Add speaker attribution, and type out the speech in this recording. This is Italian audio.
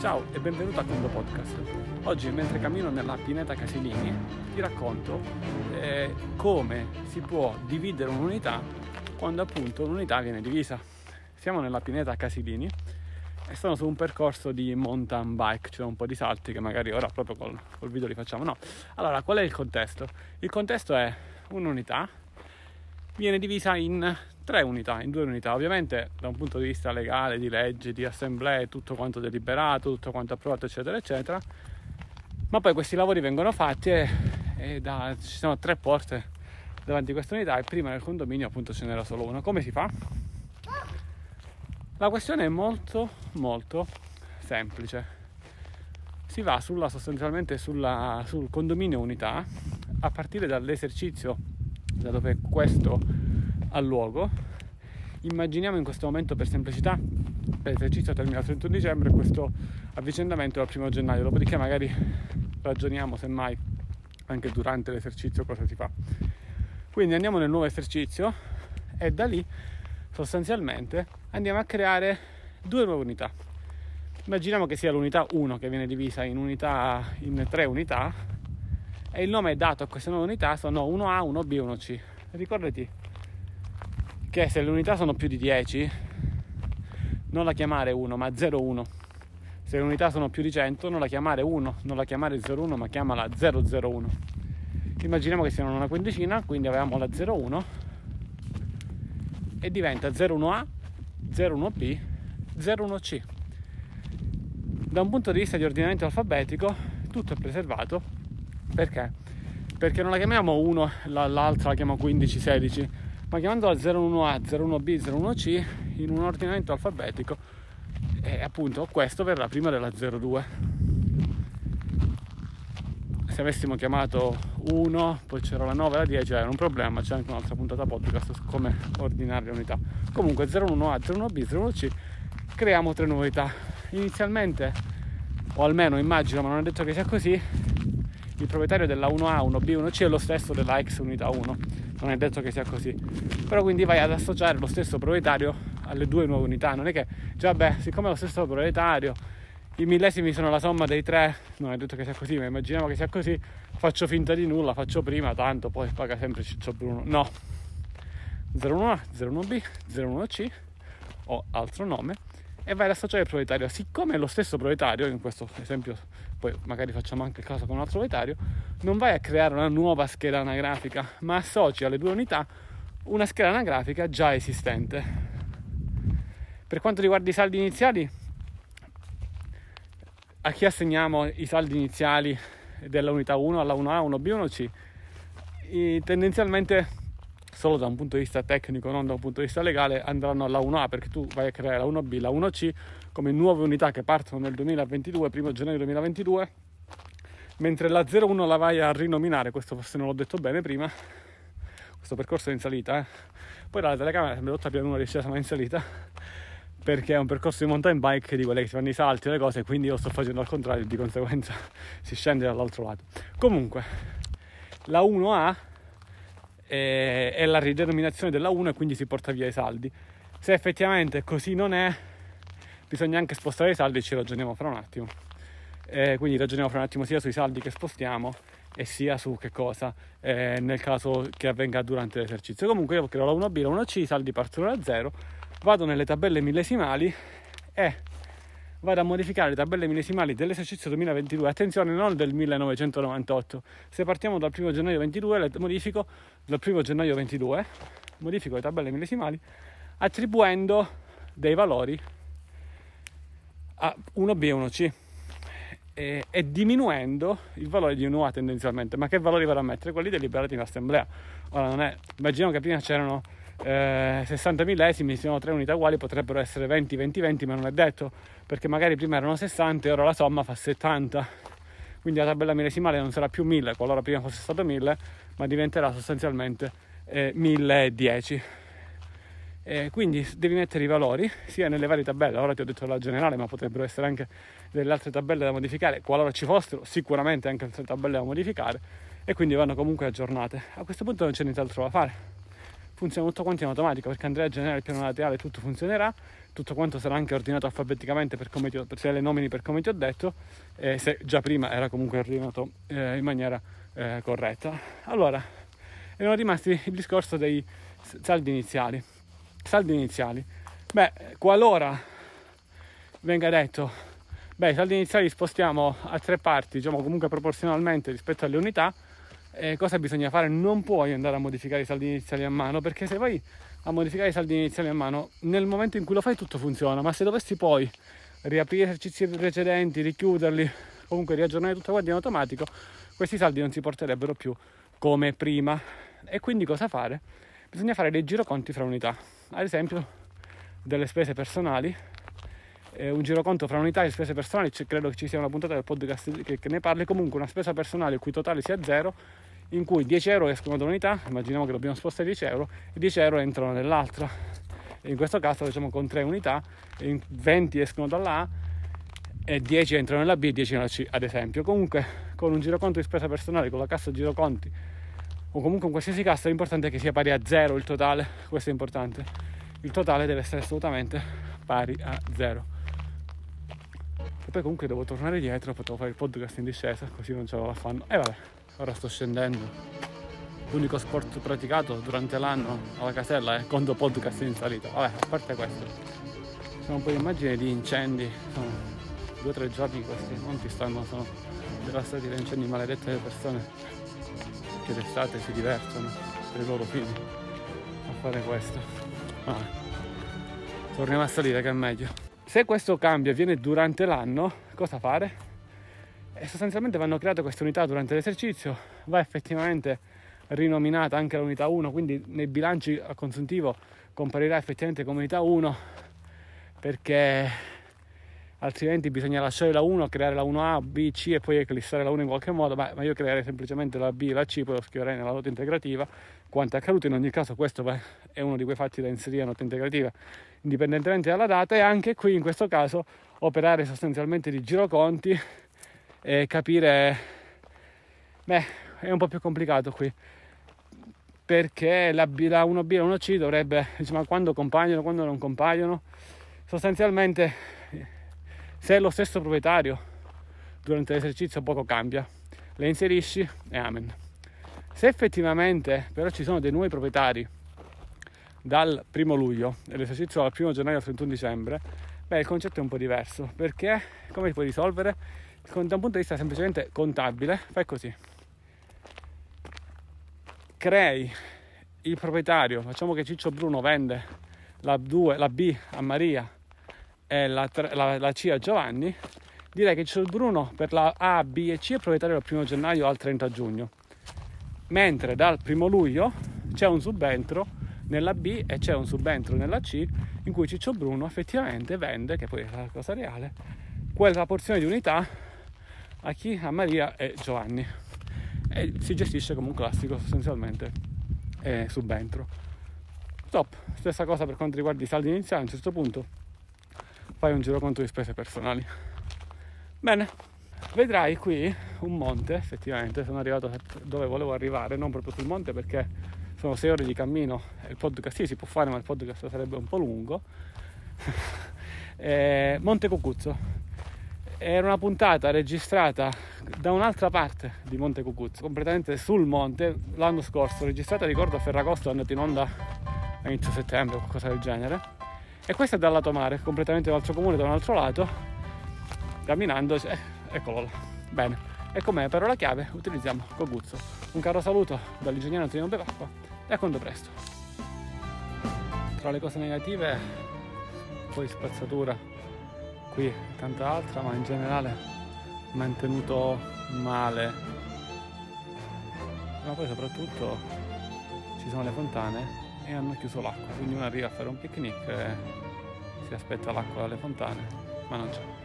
Speaker 1: e benvenuto a questo podcast. Oggi mentre cammino nella pineta Casilini ti racconto eh, come si può dividere un'unità quando appunto un'unità viene divisa. Siamo nella pineta Casilini e sono su un percorso di mountain bike, cioè un po' di salti che magari ora proprio col, col video li facciamo. No. Allora, qual è il contesto? Il contesto è un'unità viene divisa in tre unità, in due unità. Ovviamente da un punto di vista legale, di legge, di assemblee, tutto quanto deliberato, tutto quanto approvato, eccetera, eccetera. Ma poi questi lavori vengono fatti e, e da, ci sono tre porte davanti a questa unità e prima nel condominio appunto ce n'era solo una. Come si fa? La questione è molto molto semplice. Si va sulla, sostanzialmente sulla, sul condominio unità a partire dall'esercizio da dove questo ha luogo. Immaginiamo in questo momento per semplicità, l'esercizio termina il 31 dicembre, questo avvicendamento è al 1 gennaio, dopodiché magari ragioniamo semmai anche durante l'esercizio cosa si fa. Quindi andiamo nel nuovo esercizio e da lì sostanzialmente andiamo a creare due nuove unità. Immaginiamo che sia l'unità 1 che viene divisa in, unità, in tre unità e il nome dato a queste nuove unità sono 1A, 1B e 1C. Ricordati che se le unità sono più di 10 non la chiamare 1 ma 01 se le unità sono più di 100 non la chiamare 1 non la chiamare 01 ma chiamala 001 immaginiamo che siano una quindicina quindi avevamo la 01 e diventa 01A 01B 01C da un punto di vista di ordinamento alfabetico tutto è preservato. Perché? perché non la chiamiamo 1 l'altra la chiamo 15 16 ma chiamandola 01A, 01B, 01C in un ordinamento alfabetico e appunto questo verrà prima della 02 se avessimo chiamato 1 poi c'era la 9 e la 10 era un problema c'è anche un'altra puntata podcast su come ordinare le unità. Comunque 01A, 01B, 01C creiamo tre novità. Inizialmente o almeno immagino ma non è detto che sia così il proprietario della 1A, 1B, 1C è lo stesso della ex unità 1 non è detto che sia così. Però quindi vai ad associare lo stesso proprietario alle due nuove unità, non è che, cioè, vabbè, siccome è lo stesso proprietario, i millesimi sono la somma dei tre, non è detto che sia così, ma immaginiamo che sia così, faccio finta di nulla, faccio prima, tanto poi paga sempre Ciccio Bruno. No, 01A, 01B, 01C o altro nome e vai ad associare il proprietario. Siccome è lo stesso proprietario, in questo esempio poi magari facciamo anche il caso con un altro proprietario, non vai a creare una nuova scheda anagrafica, ma associ alle due unità una scheda anagrafica già esistente. Per quanto riguarda i saldi iniziali, a chi assegniamo i saldi iniziali della unità 1 alla 1A, 1B, 1C? I, tendenzialmente solo da un punto di vista tecnico, non da un punto di vista legale, andranno alla 1A perché tu vai a creare la 1B, la 1C come nuove unità che partono nel 2022, primo gennaio 2022, mentre la 01 la vai a rinominare, questo forse non l'ho detto bene prima, questo percorso è in salita, eh. poi dalla telecamera sembra tutta pianura discesa ma in salita, perché è un percorso di mountain bike di quelle che si fanno i salti e le cose, quindi io sto facendo al contrario, di conseguenza si scende dall'altro lato. Comunque, la 1A è, la ridenominazione della 1 e quindi si porta via i saldi. Se effettivamente così non è, bisogna anche spostare i saldi e ci ragioniamo fra un attimo. Eh, quindi ragioniamo fra un attimo sia sui saldi che spostiamo e sia su che cosa eh, nel caso che avvenga durante l'esercizio. Comunque io creo la 1B, la 1C, i saldi partono da 0, vado nelle tabelle millesimali e vado a modificare le tabelle millesimali dell'esercizio 2022, attenzione non del 1998, se partiamo dal 1 gennaio 22 le modifico dal 1 gennaio 22, modifico le tabelle millesimali attribuendo dei valori a 1B e 1C e, e, diminuendo il valore di 1A tendenzialmente, ma che valori vado a mettere? Quelli deliberati in assemblea. Ora non è, immaginiamo che prima c'erano eh, 60 millesimi, sono tre unità uguali, potrebbero essere 20, 20, 20, ma non è detto, perché magari prima erano 60 e ora la somma fa 70. Quindi la tabella millesimale non sarà più 1000, qualora prima fosse stato 1000, ma diventerà sostanzialmente eh, 1010. Eh, quindi devi mettere i valori sia nelle varie tabelle, ora ti ho detto la generale, ma potrebbero essere anche delle altre tabelle da modificare, qualora ci fossero, sicuramente anche altre tabelle da modificare e quindi vanno comunque aggiornate. A questo punto non c'è nient'altro da fare funziona tutto quanto in automatico perché andrei a generare il piano laterale tutto funzionerà tutto quanto sarà anche ordinato alfabeticamente per come ti ho, se le nomini per come ti ho detto eh, se già prima era comunque ordinato eh, in maniera eh, corretta. Allora erano rimasti il discorso dei saldi iniziali. Saldi iniziali. Beh qualora venga detto beh i saldi iniziali li spostiamo a tre parti diciamo comunque proporzionalmente rispetto alle unità eh, cosa bisogna fare? Non puoi andare a modificare i saldi iniziali a mano perché se vai a modificare i saldi iniziali a mano, nel momento in cui lo fai tutto funziona, ma se dovessi poi riaprire esercizi precedenti, richiuderli, comunque riaggiornare tutto quanto in automatico, questi saldi non si porterebbero più come prima. E quindi cosa fare? Bisogna fare dei giroconti fra unità, ad esempio delle spese personali. Eh, un giroconto fra unità e spese personali, credo che ci sia una puntata del podcast che, che ne parli, comunque una spesa personale il cui totale sia zero in cui 10 euro escono da un'unità, immaginiamo che dobbiamo spostare 10 euro, e 10 euro entrano nell'altra. in questo caso facciamo con 3 unità, 20 escono dalla A e 10 entrano nella B e 10 nella C, ad esempio. Comunque con un giroconto di spesa personale, con la cassa giroconti, o comunque in qualsiasi cassa, l'importante è che sia pari a 0 il totale, questo è importante. Il totale deve essere assolutamente pari a 0. Poi comunque devo tornare dietro, potevo fare il podcast in discesa, così non ce lo fanno. E vabbè ora sto scendendo. L'unico sport praticato durante l'anno alla casella è contro podcast in salita. Vabbè, a parte questo, sono un po' di immagini di incendi. Sono due o tre giorni questi monti stanno, sono devastati da incendi maledetti delle persone che d'estate si divertono per i loro figli a fare questo. Vabbè. Torniamo a salire che è meglio. Se questo cambio avviene durante l'anno, cosa fare? e sostanzialmente vanno create queste unità durante l'esercizio, va effettivamente rinominata anche l'unità 1, quindi nei bilanci a consuntivo comparirà effettivamente come unità 1 perché altrimenti bisogna lasciare la 1, creare la 1A, B, C e poi eclissare la 1 in qualche modo, ma, io creerei semplicemente la B e la C, poi lo scriverei nella nota integrativa. Quanto è accaduto, in ogni caso questo è uno di quei fatti da inserire in nota integrativa, indipendentemente dalla data e anche qui in questo caso operare sostanzialmente di giroconti e capire, beh, è un po' più complicato qui perché la, B, la 1B e la 1C dovrebbe, diciamo, quando compaiono, quando non compaiono, sostanzialmente se è lo stesso proprietario durante l'esercizio poco cambia, le inserisci e amen. Se effettivamente però ci sono dei nuovi proprietari dal primo luglio e l'esercizio dal primo gennaio al 31 dicembre, beh il concetto è un po' diverso perché come si può risolvere? da un punto di vista semplicemente contabile, fai così. Crei il proprietario, facciamo che Ciccio Bruno vende la, 2, la B a Maria e la, 3, la, la, C a Giovanni, direi che Ciccio Bruno per la A, B e C è proprietario dal 1 gennaio al 30 giugno, mentre dal 1 luglio c'è un subentro nella B e c'è un subentro nella C in cui Ciccio Bruno effettivamente vende, che poi è la cosa reale, quella porzione di unità a chi? A Maria e Giovanni. E si gestisce come un classico sostanzialmente eh, subentro. Top, stessa cosa per quanto riguarda i saldi iniziali, a un certo punto fai un giro conto di spese personali. Bene, vedrai qui un monte, effettivamente sono arrivato dove volevo arrivare, non proprio sul monte perché sono sei ore di cammino il podcast sì si può fare ma il podcast sarebbe un po' lungo. eh, monte Cucuzzo, era una puntata registrata da un'altra parte di Monte Cucuzzo, completamente sul monte, l'anno scorso, registrata ricordo a Ferragosto, è andata in onda a inizio settembre qualcosa del genere. E questa è dal lato mare, completamente dall'altro comune, da un altro lato, camminando, eh, eccolo là. Bene, e come parola chiave utilizziamo Coguzzo. Un caro saluto dall'ingegnere Antonio Bevacqua e a quanto presto. Tra le cose negative, poi spazzatura qui tanta altra ma in generale mantenuto male ma poi soprattutto ci sono le fontane e hanno chiuso l'acqua quindi uno arriva a fare un picnic e si aspetta l'acqua dalle fontane ma non c'è